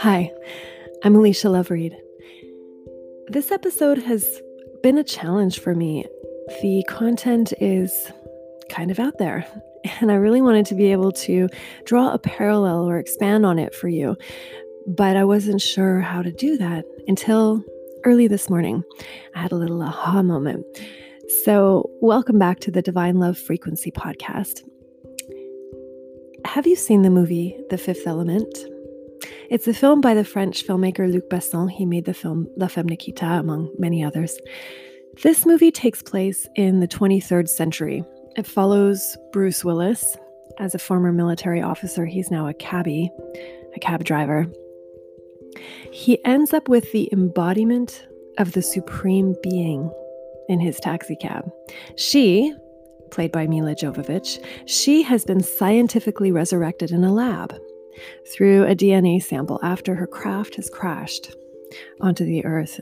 Hi, I'm Alicia Lovereed. This episode has been a challenge for me. The content is kind of out there, and I really wanted to be able to draw a parallel or expand on it for you, but I wasn't sure how to do that until early this morning. I had a little aha moment. So, welcome back to the Divine Love Frequency podcast. Have you seen the movie The Fifth Element? It's a film by the French filmmaker Luc Besson. He made the film La Femme Nikita, among many others. This movie takes place in the 23rd century. It follows Bruce Willis as a former military officer. He's now a cabbie, a cab driver. He ends up with the embodiment of the supreme being in his taxi cab. She, played by Milla Jovovich, she has been scientifically resurrected in a lab through a DNA sample after her craft has crashed onto the earth.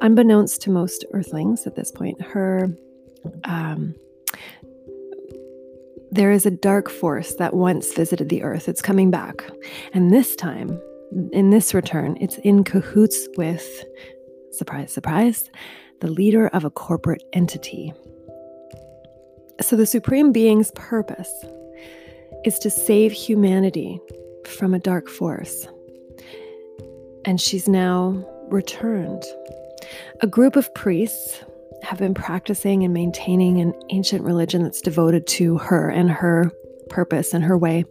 Unbeknownst to most earthlings at this point, her um, there is a dark force that once visited the earth. It's coming back. And this time, in this return, it's in cahoots with, surprise, surprise, the leader of a corporate entity. So the Supreme Being's purpose is to save humanity from a dark force. And she's now returned. A group of priests have been practicing and maintaining an ancient religion that's devoted to her and her purpose and her way.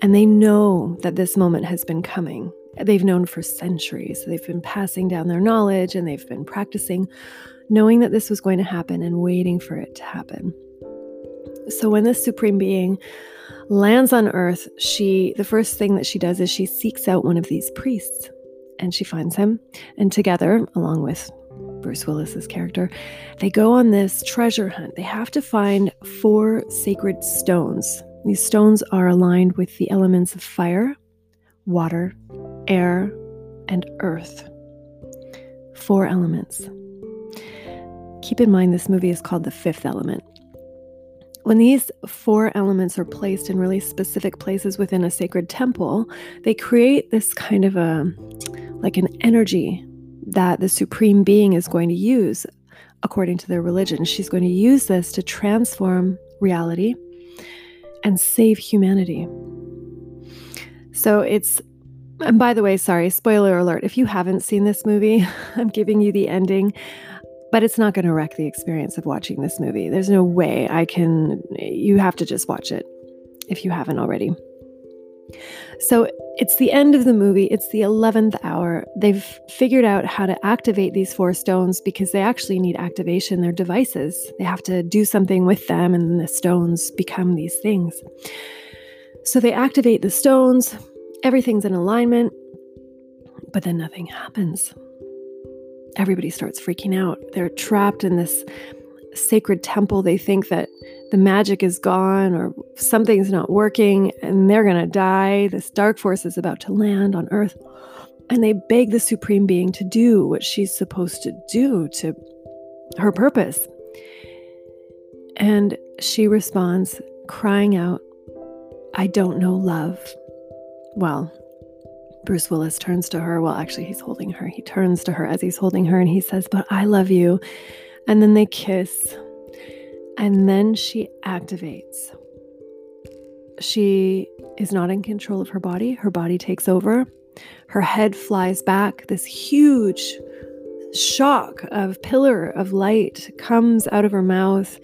And they know that this moment has been coming. They've known for centuries. They've been passing down their knowledge and they've been practicing, knowing that this was going to happen and waiting for it to happen. So when this supreme being lands on earth, she the first thing that she does is she seeks out one of these priests and she finds him and together along with Bruce Willis's character, they go on this treasure hunt. They have to find four sacred stones. These stones are aligned with the elements of fire, water, air, and earth. Four elements. Keep in mind, this movie is called The Fifth Element. When these four elements are placed in really specific places within a sacred temple, they create this kind of a like an energy that the supreme being is going to use according to their religion. She's going to use this to transform reality and save humanity. So it's and by the way, sorry, spoiler alert. If you haven't seen this movie, I'm giving you the ending but it's not going to wreck the experience of watching this movie. There's no way I can, you have to just watch it if you haven't already. So it's the end of the movie. It's the 11th hour. They've figured out how to activate these four stones because they actually need activation. They're devices. They have to do something with them, and the stones become these things. So they activate the stones, everything's in alignment, but then nothing happens everybody starts freaking out. They're trapped in this sacred temple. They think that the magic is gone or something's not working and they're going to die. This dark force is about to land on earth. And they beg the Supreme Being to do what she's supposed to do to her purpose. And she responds, crying out, I don't know love. Well, Bruce Willis turns to her. Well, actually, he's holding her. He turns to her as he's holding her and he says, But I love you. And then they kiss. And then she activates. She is not in control of her body. Her body takes over. Her head flies back. This huge shock of pillar of light comes out of her mouth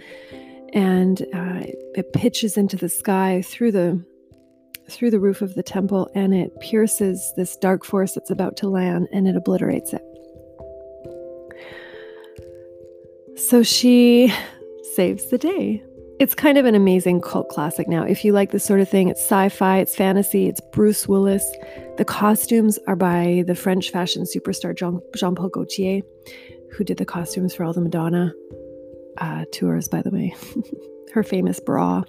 and uh, it pitches into the sky through the through the roof of the temple and it pierces this dark force that's about to land and it obliterates it. So she saves the day. It's kind of an amazing cult classic now. If you like this sort of thing, it's sci fi, it's fantasy, it's Bruce Willis. The costumes are by the French fashion superstar Jean Paul Gaultier, who did the costumes for all the Madonna uh, tours, by the way, her famous bra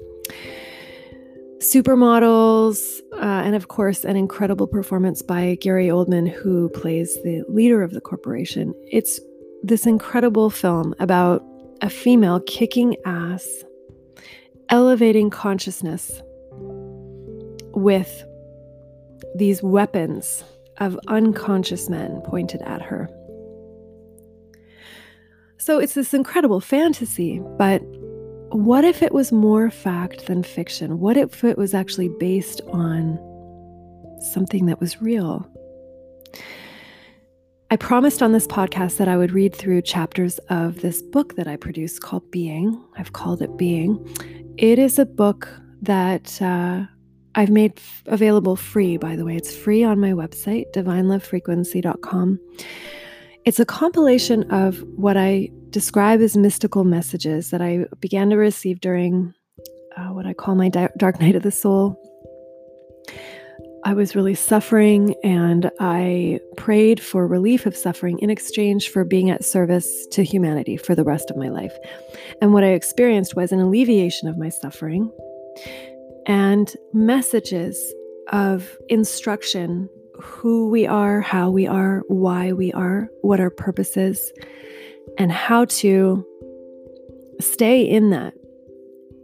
supermodels, uh, and of course, an incredible performance by Gary Oldman, who plays the leader of the corporation. It's this incredible film about a female kicking ass, elevating consciousness with these weapons of unconscious men pointed at her. So it's this incredible fantasy, but what if it was more fact than fiction? What if it was actually based on something that was real? I promised on this podcast that I would read through chapters of this book that I produced called Being. I've called it Being. It is a book that uh, I've made f- available free, by the way. It's free on my website, divinelovefrequency.com. It's a compilation of what I describe as mystical messages that I began to receive during uh, what I call my dark night of the soul. I was really suffering and I prayed for relief of suffering in exchange for being at service to humanity for the rest of my life. And what I experienced was an alleviation of my suffering and messages of instruction who we are, how we are, why we are, what our purpose is, and how to stay in that.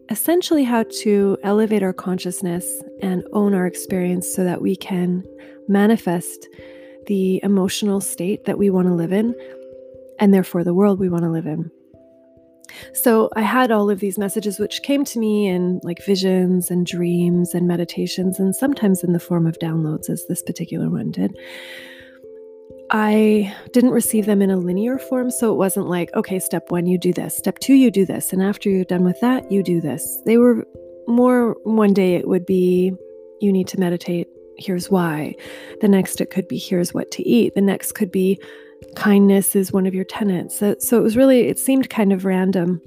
Essentially, how to elevate our consciousness and own our experience so that we can manifest the emotional state that we want to live in, and therefore the world we want to live in. So I had all of these messages which came to me in like visions and dreams and meditations, and sometimes in the form of downloads, as this particular one did. I didn't receive them in a linear form, so it wasn't like, okay, step one, you do this, step two, you do this, and after you're done with that, you do this. They were more one day it would be, you need to meditate, here's why. The next, it could be, here's what to eat. The next could be, kindness is one of your tenets. So, so it was really, it seemed kind of random.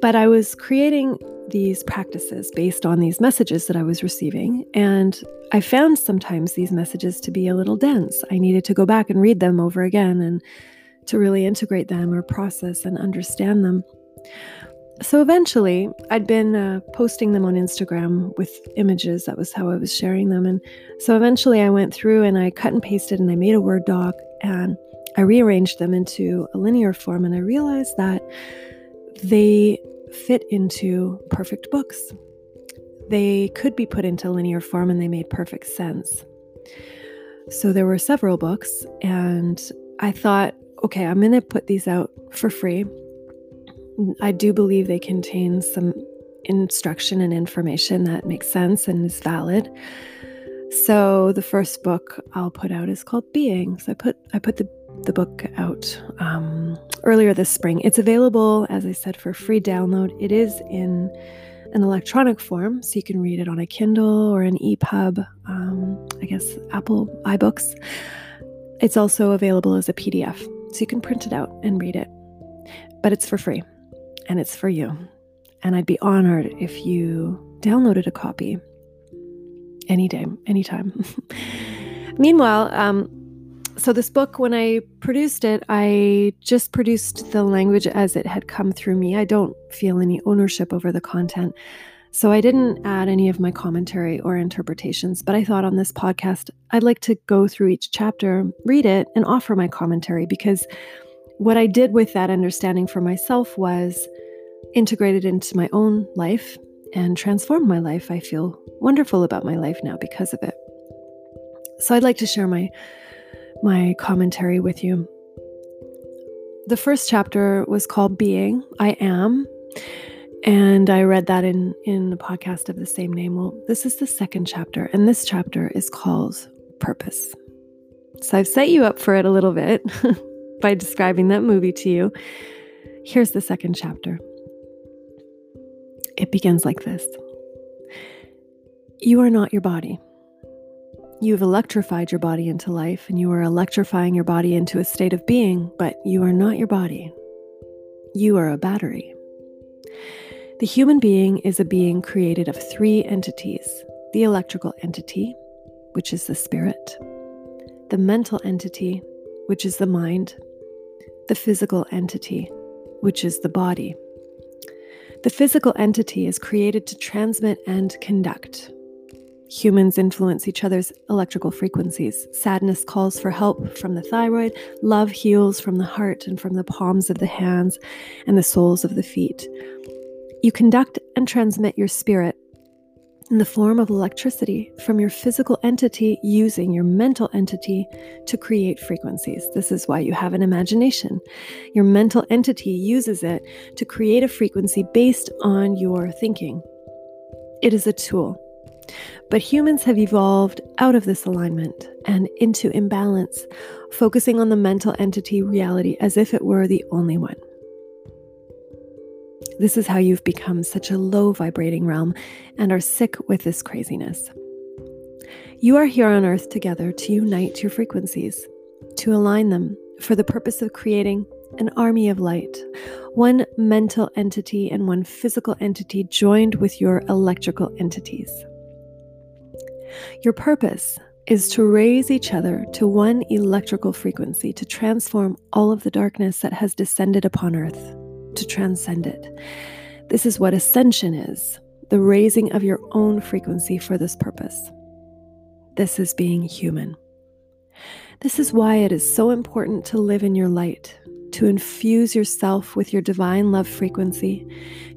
But I was creating these practices based on these messages that I was receiving. And I found sometimes these messages to be a little dense. I needed to go back and read them over again and to really integrate them or process and understand them. So eventually, I'd been uh, posting them on Instagram with images. That was how I was sharing them. And so eventually, I went through and I cut and pasted and I made a Word doc and I rearranged them into a linear form. And I realized that they fit into perfect books. They could be put into linear form and they made perfect sense. So there were several books, and I thought, okay, I'm going to put these out for free. I do believe they contain some instruction and information that makes sense and is valid. So the first book I'll put out is called Being. So I put I put the the book out um, earlier this spring. It's available, as I said, for free download. It is in an electronic form, so you can read it on a Kindle or an EPUB, um, I guess Apple iBooks. It's also available as a PDF, so you can print it out and read it. But it's for free, and it's for you. And I'd be honored if you downloaded a copy any day, anytime. Meanwhile, um, so this book when i produced it i just produced the language as it had come through me. I don't feel any ownership over the content. So i didn't add any of my commentary or interpretations but i thought on this podcast i'd like to go through each chapter read it and offer my commentary because what i did with that understanding for myself was integrated into my own life and transformed my life i feel wonderful about my life now because of it so i'd like to share my my commentary with you. The first chapter was called Being, I Am. And I read that in, in the podcast of the same name. Well, this is the second chapter, and this chapter is called Purpose. So I've set you up for it a little bit by describing that movie to you. Here's the second chapter. It begins like this You are not your body. You have electrified your body into life, and you are electrifying your body into a state of being, but you are not your body. You are a battery. The human being is a being created of three entities the electrical entity, which is the spirit, the mental entity, which is the mind, the physical entity, which is the body. The physical entity is created to transmit and conduct Humans influence each other's electrical frequencies. Sadness calls for help from the thyroid. Love heals from the heart and from the palms of the hands and the soles of the feet. You conduct and transmit your spirit in the form of electricity from your physical entity using your mental entity to create frequencies. This is why you have an imagination. Your mental entity uses it to create a frequency based on your thinking. It is a tool. But humans have evolved out of this alignment and into imbalance, focusing on the mental entity reality as if it were the only one. This is how you've become such a low vibrating realm and are sick with this craziness. You are here on earth together to unite your frequencies, to align them for the purpose of creating an army of light, one mental entity and one physical entity joined with your electrical entities. Your purpose is to raise each other to one electrical frequency to transform all of the darkness that has descended upon earth to transcend it. This is what ascension is the raising of your own frequency for this purpose. This is being human. This is why it is so important to live in your light, to infuse yourself with your divine love frequency,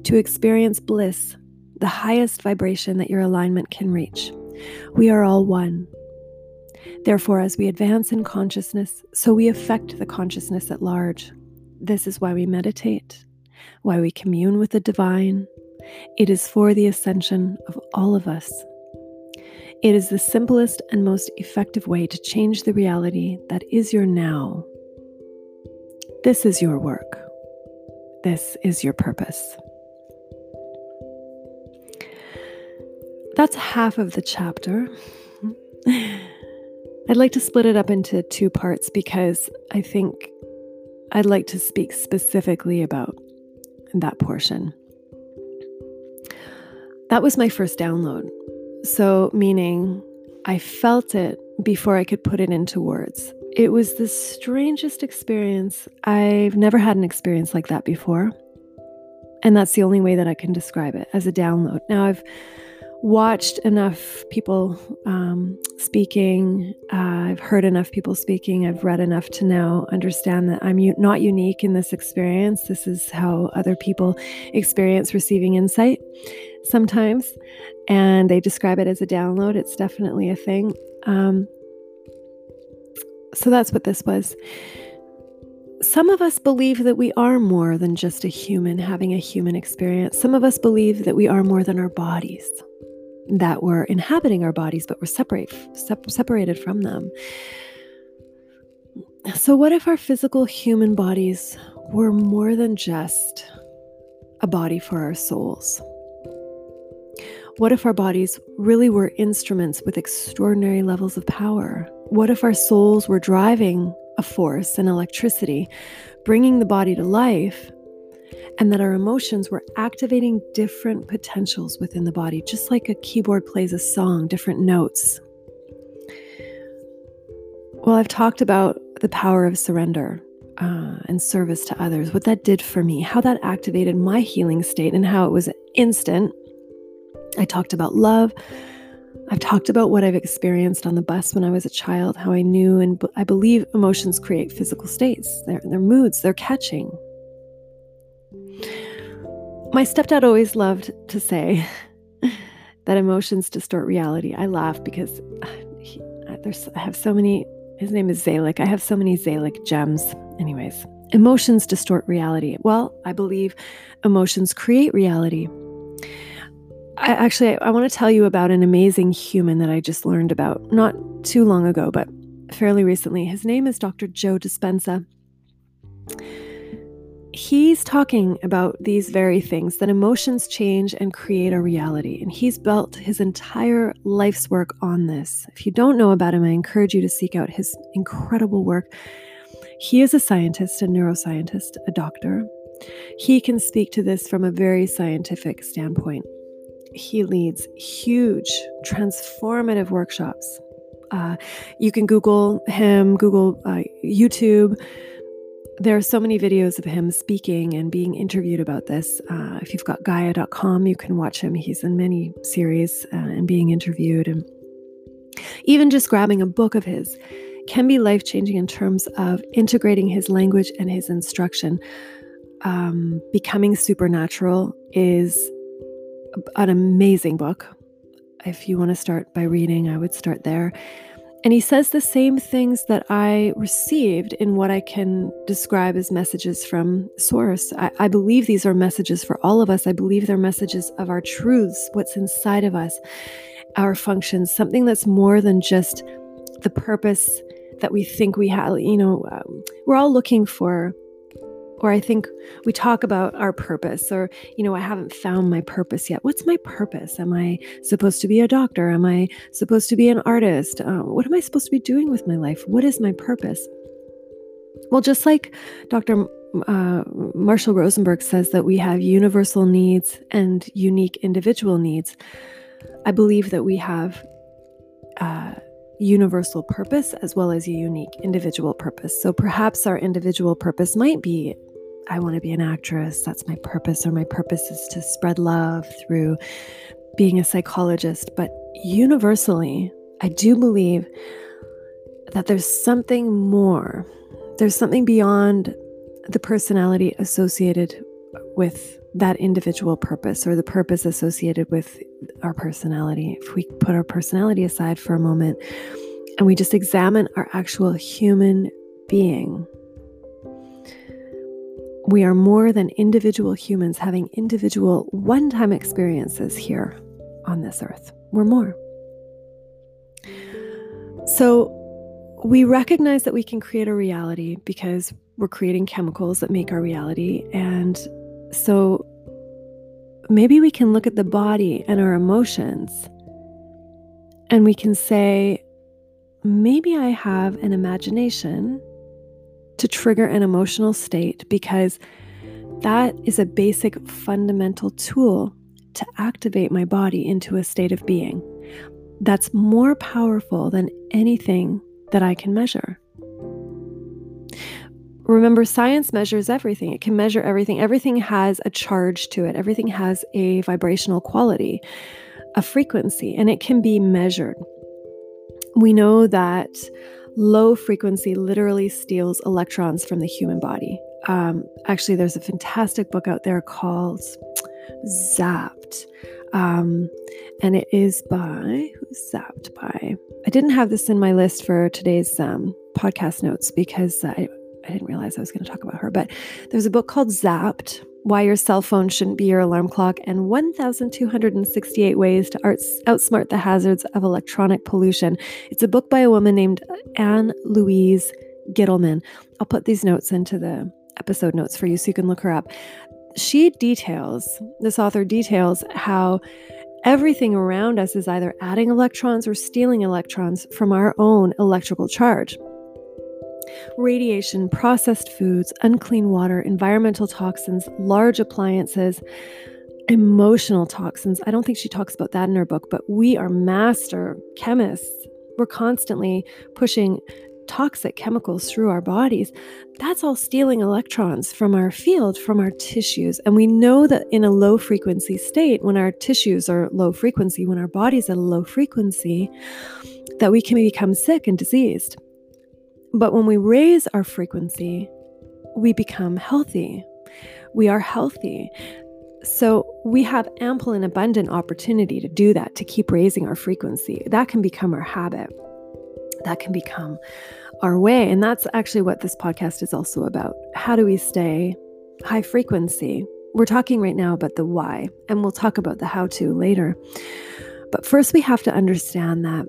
to experience bliss, the highest vibration that your alignment can reach. We are all one. Therefore, as we advance in consciousness, so we affect the consciousness at large. This is why we meditate why we commune with the divine. It is for the ascension of all of us. It is the simplest and most effective way to change the reality that is your now. This is your work. This is your purpose. That's half of the chapter. I'd like to split it up into two parts because I think I'd like to speak specifically about that portion. That was my first download. So, meaning I felt it before I could put it into words. It was the strangest experience. I've never had an experience like that before. And that's the only way that I can describe it as a download. Now, I've watched enough people um, speaking. Uh, I've heard enough people speaking. I've read enough to now understand that I'm u- not unique in this experience. This is how other people experience receiving insight sometimes. And they describe it as a download. It's definitely a thing. Um, so that's what this was. Some of us believe that we are more than just a human having a human experience. Some of us believe that we are more than our bodies that were inhabiting our bodies but were separate, separated from them. So, what if our physical human bodies were more than just a body for our souls? What if our bodies really were instruments with extraordinary levels of power? What if our souls were driving a force and electricity, bringing the body to life, and that our emotions were activating different potentials within the body, just like a keyboard plays a song, different notes. Well, I've talked about the power of surrender uh, and service to others, what that did for me, how that activated my healing state, and how it was instant. I talked about love. I've talked about what I've experienced on the bus when I was a child, how I knew and I believe emotions create physical states. They're, they're moods, they're catching, my stepdad always loved to say that emotions distort reality. I laugh because uh, he, uh, there's, I have so many, his name is Zalik. I have so many Zalik gems. Anyways, emotions distort reality. Well, I believe emotions create reality. I, actually, I, I want to tell you about an amazing human that I just learned about not too long ago, but fairly recently. His name is Dr. Joe Dispenza he's talking about these very things that emotions change and create a reality. And he's built his entire life's work on this. If you don't know about him, I encourage you to seek out his incredible work. He is a scientist, a neuroscientist, a doctor. He can speak to this from a very scientific standpoint. He leads huge, transformative workshops. Uh, you can Google him, Google uh, YouTube there are so many videos of him speaking and being interviewed about this. Uh, if you've got Gaia.com, you can watch him. He's in many series uh, and being interviewed. And even just grabbing a book of his can be life changing in terms of integrating his language and his instruction. Um, Becoming Supernatural is an amazing book. if you want to start by reading, I would start there. And he says the same things that I received in what I can describe as messages from Source. I, I, believe these are messages for all of us. I believe they're messages of our truths, what's inside of us, our functions, something that's more than just the purpose that we think we have. You know, um, we're all looking for or I think we talk about our purpose, or, you know, I haven't found my purpose yet. What's my purpose? Am I supposed to be a doctor? Am I supposed to be an artist? Uh, what am I supposed to be doing with my life? What is my purpose? Well, just like Dr. Uh, Marshall Rosenberg says that we have universal needs and unique individual needs, I believe that we have. Uh, universal purpose as well as a unique individual purpose. So perhaps our individual purpose might be I want to be an actress. That's my purpose, or my purpose is to spread love through being a psychologist. But universally, I do believe that there's something more. There's something beyond the personality associated with that individual purpose or the purpose associated with our personality. If we put our personality aside for a moment and we just examine our actual human being, we are more than individual humans having individual one time experiences here on this earth. We're more. So, we recognize that we can create a reality because we're creating chemicals that make our reality. And so, maybe we can look at the body and our emotions and we can say, maybe I have an imagination to trigger an emotional state because that is a basic fundamental tool to activate my body into a state of being that's more powerful than anything that I can measure. Remember, science measures everything. It can measure everything. Everything has a charge to it, everything has a vibrational quality, a frequency, and it can be measured. We know that low frequency literally steals electrons from the human body. Um, actually, there's a fantastic book out there called Zapped. Um, and it is by who's zapped by? I didn't have this in my list for today's um, podcast notes because I, I didn't realize I was going to talk about her. But there's a book called Zapped why Your Cell Phone Shouldn't Be Your Alarm Clock, and 1,268 Ways to Outsmart the Hazards of Electronic Pollution. It's a book by a woman named Ann Louise Gittleman. I'll put these notes into the episode notes for you so you can look her up. She details, this author details how everything around us is either adding electrons or stealing electrons from our own electrical charge radiation, processed foods, unclean water, environmental toxins, large appliances, emotional toxins. I don't think she talks about that in her book, but we are master chemists. We're constantly pushing toxic chemicals through our bodies. That's all stealing electrons from our field, from our tissues. And we know that in a low frequency state, when our tissues are low frequency, when our body's at a low frequency, that we can become sick and diseased. But when we raise our frequency, we become healthy. We are healthy. So we have ample and abundant opportunity to do that, to keep raising our frequency. That can become our habit. That can become our way. And that's actually what this podcast is also about. How do we stay high frequency? We're talking right now about the why, and we'll talk about the how to later. But first, we have to understand that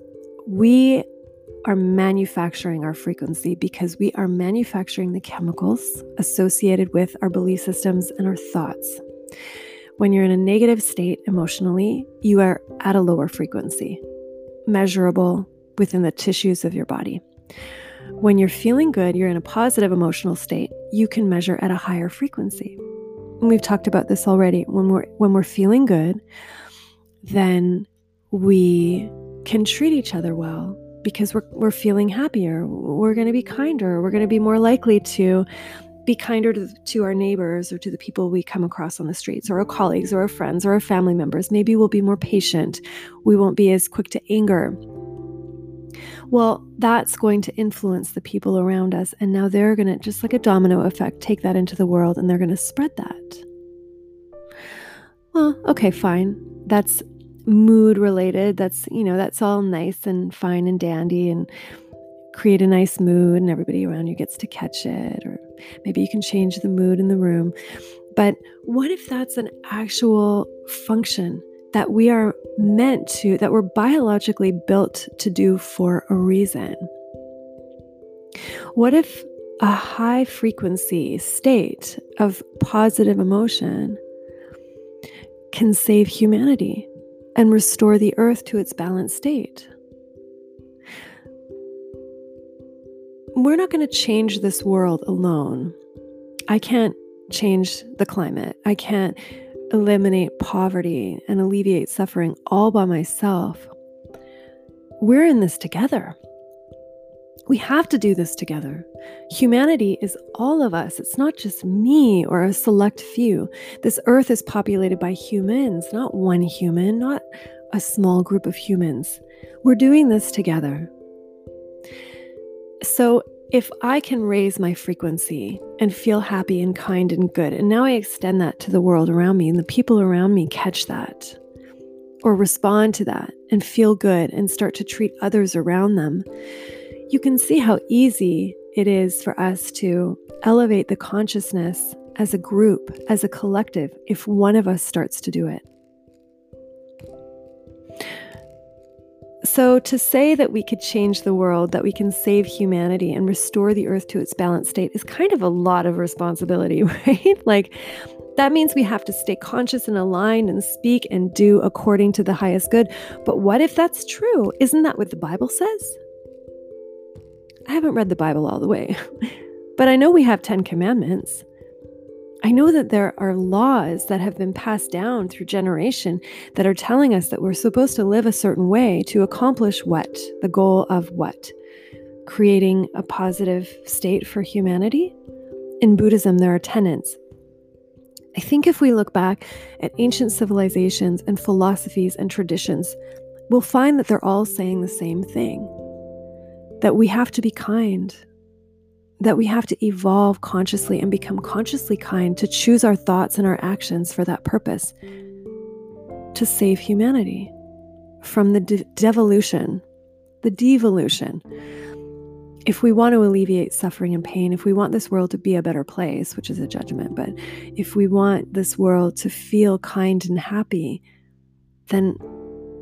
we are manufacturing our frequency because we are manufacturing the chemicals associated with our belief systems and our thoughts. When you're in a negative state emotionally, you are at a lower frequency, measurable within the tissues of your body. When you're feeling good, you're in a positive emotional state, you can measure at a higher frequency. And we've talked about this already. When we're when we're feeling good, then we can treat each other well because we're, we're feeling happier. We're going to be kinder. We're going to be more likely to be kinder to, to our neighbors or to the people we come across on the streets or our colleagues or our friends or our family members. Maybe we'll be more patient. We won't be as quick to anger. Well, that's going to influence the people around us. And now they're going to, just like a domino effect, take that into the world and they're going to spread that. Well, okay, fine. That's mood related. That's, you know, that's all nice and fine and dandy and create a nice mood and everybody around you gets to catch it. Or maybe you can change the mood in the room. But what if that's an actual function that we are meant to, that we're biologically built to do for a reason? What if a high frequency state of positive emotion can save humanity and restore the earth to its balanced state? We're not going to change this world alone. I can't change the climate. I can't eliminate poverty and alleviate suffering all by myself. We're in this together. We have to do this together. Humanity is all of us. It's not just me or a select few. This earth is populated by humans, not one human, not a small group of humans. We're doing this together. So, if I can raise my frequency and feel happy and kind and good, and now I extend that to the world around me, and the people around me catch that or respond to that and feel good and start to treat others around them, you can see how easy it is for us to elevate the consciousness as a group, as a collective, if one of us starts to do it. So, to say that we could change the world, that we can save humanity and restore the earth to its balanced state is kind of a lot of responsibility, right? like, that means we have to stay conscious and aligned and speak and do according to the highest good. But what if that's true? Isn't that what the Bible says? I haven't read the Bible all the way, but I know we have 10 commandments. I know that there are laws that have been passed down through generation that are telling us that we're supposed to live a certain way to accomplish what? The goal of what? Creating a positive state for humanity? In Buddhism, there are tenets. I think if we look back at ancient civilizations and philosophies and traditions, we'll find that they're all saying the same thing that we have to be kind, that we have to evolve consciously and become consciously kind to choose our thoughts and our actions for that purpose to save humanity from the de- devolution, the devolution. If we want to alleviate suffering and pain, if we want this world to be a better place, which is a judgment, but if we want this world to feel kind and happy, then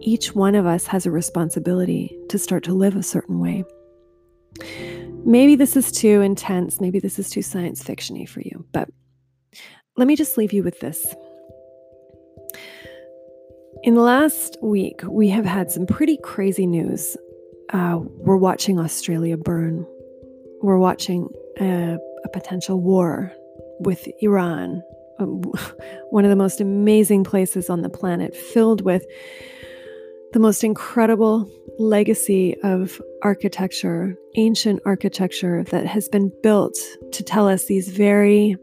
each one of us has a responsibility to start to live a certain way. Maybe this is too intense. Maybe this is too science fictiony for you, but let me just leave you with this. In the last week, we have had some pretty crazy news. Uh, we're watching Australia burn. We're watching a, a potential war with Iran, um, one of the most amazing places on the planet, filled with the most incredible legacy of architecture, ancient architecture that has been built to tell us these very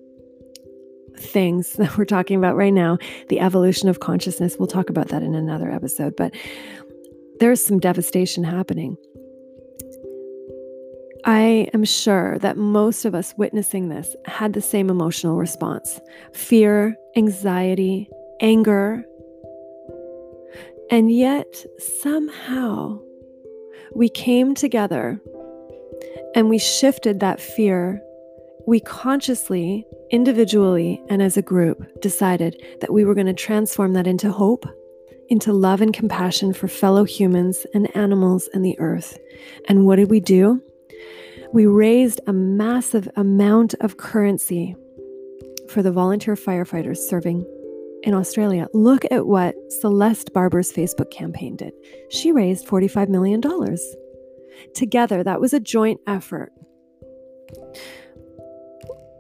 things that we're talking about right now the evolution of consciousness. We'll talk about that in another episode, but there's some devastation happening. I am sure that most of us witnessing this had the same emotional response fear, anxiety, anger, and yet, somehow, we came together and we shifted that fear. We consciously, individually, and as a group decided that we were going to transform that into hope, into love and compassion for fellow humans and animals and the earth. And what did we do? We raised a massive amount of currency for the volunteer firefighters serving in Australia. Look at what Celeste Barber's Facebook campaign did. She raised $45 million. Together, that was a joint effort.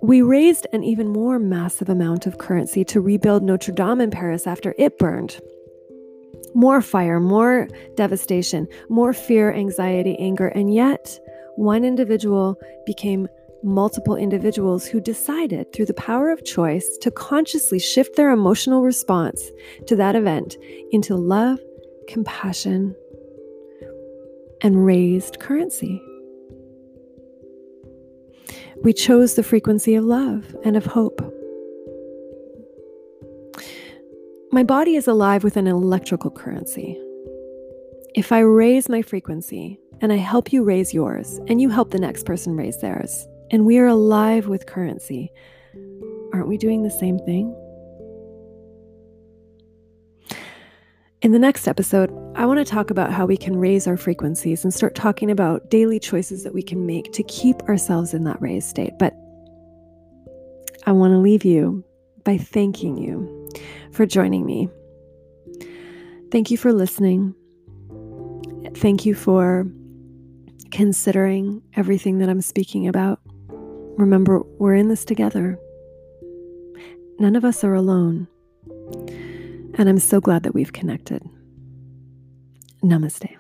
We raised an even more massive amount of currency to rebuild Notre Dame in Paris after it burned. More fire, more devastation, more fear, anxiety, anger, and yet one individual became multiple individuals who decided through the power of choice to consciously shift their emotional response to that event into love, compassion, and raised currency. We chose the frequency of love and of hope. My body is alive with an electrical currency. If I raise my frequency and I help you raise yours, and you help the next person raise theirs, and we are alive with currency, aren't we doing the same thing? In the next episode, I want to talk about how we can raise our frequencies and start talking about daily choices that we can make to keep ourselves in that raised state. But I want to leave you by thanking you for joining me. Thank you for listening. Thank you for considering everything that I'm speaking about. Remember, we're in this together. None of us are alone. And I'm so glad that we've connected. Namaste.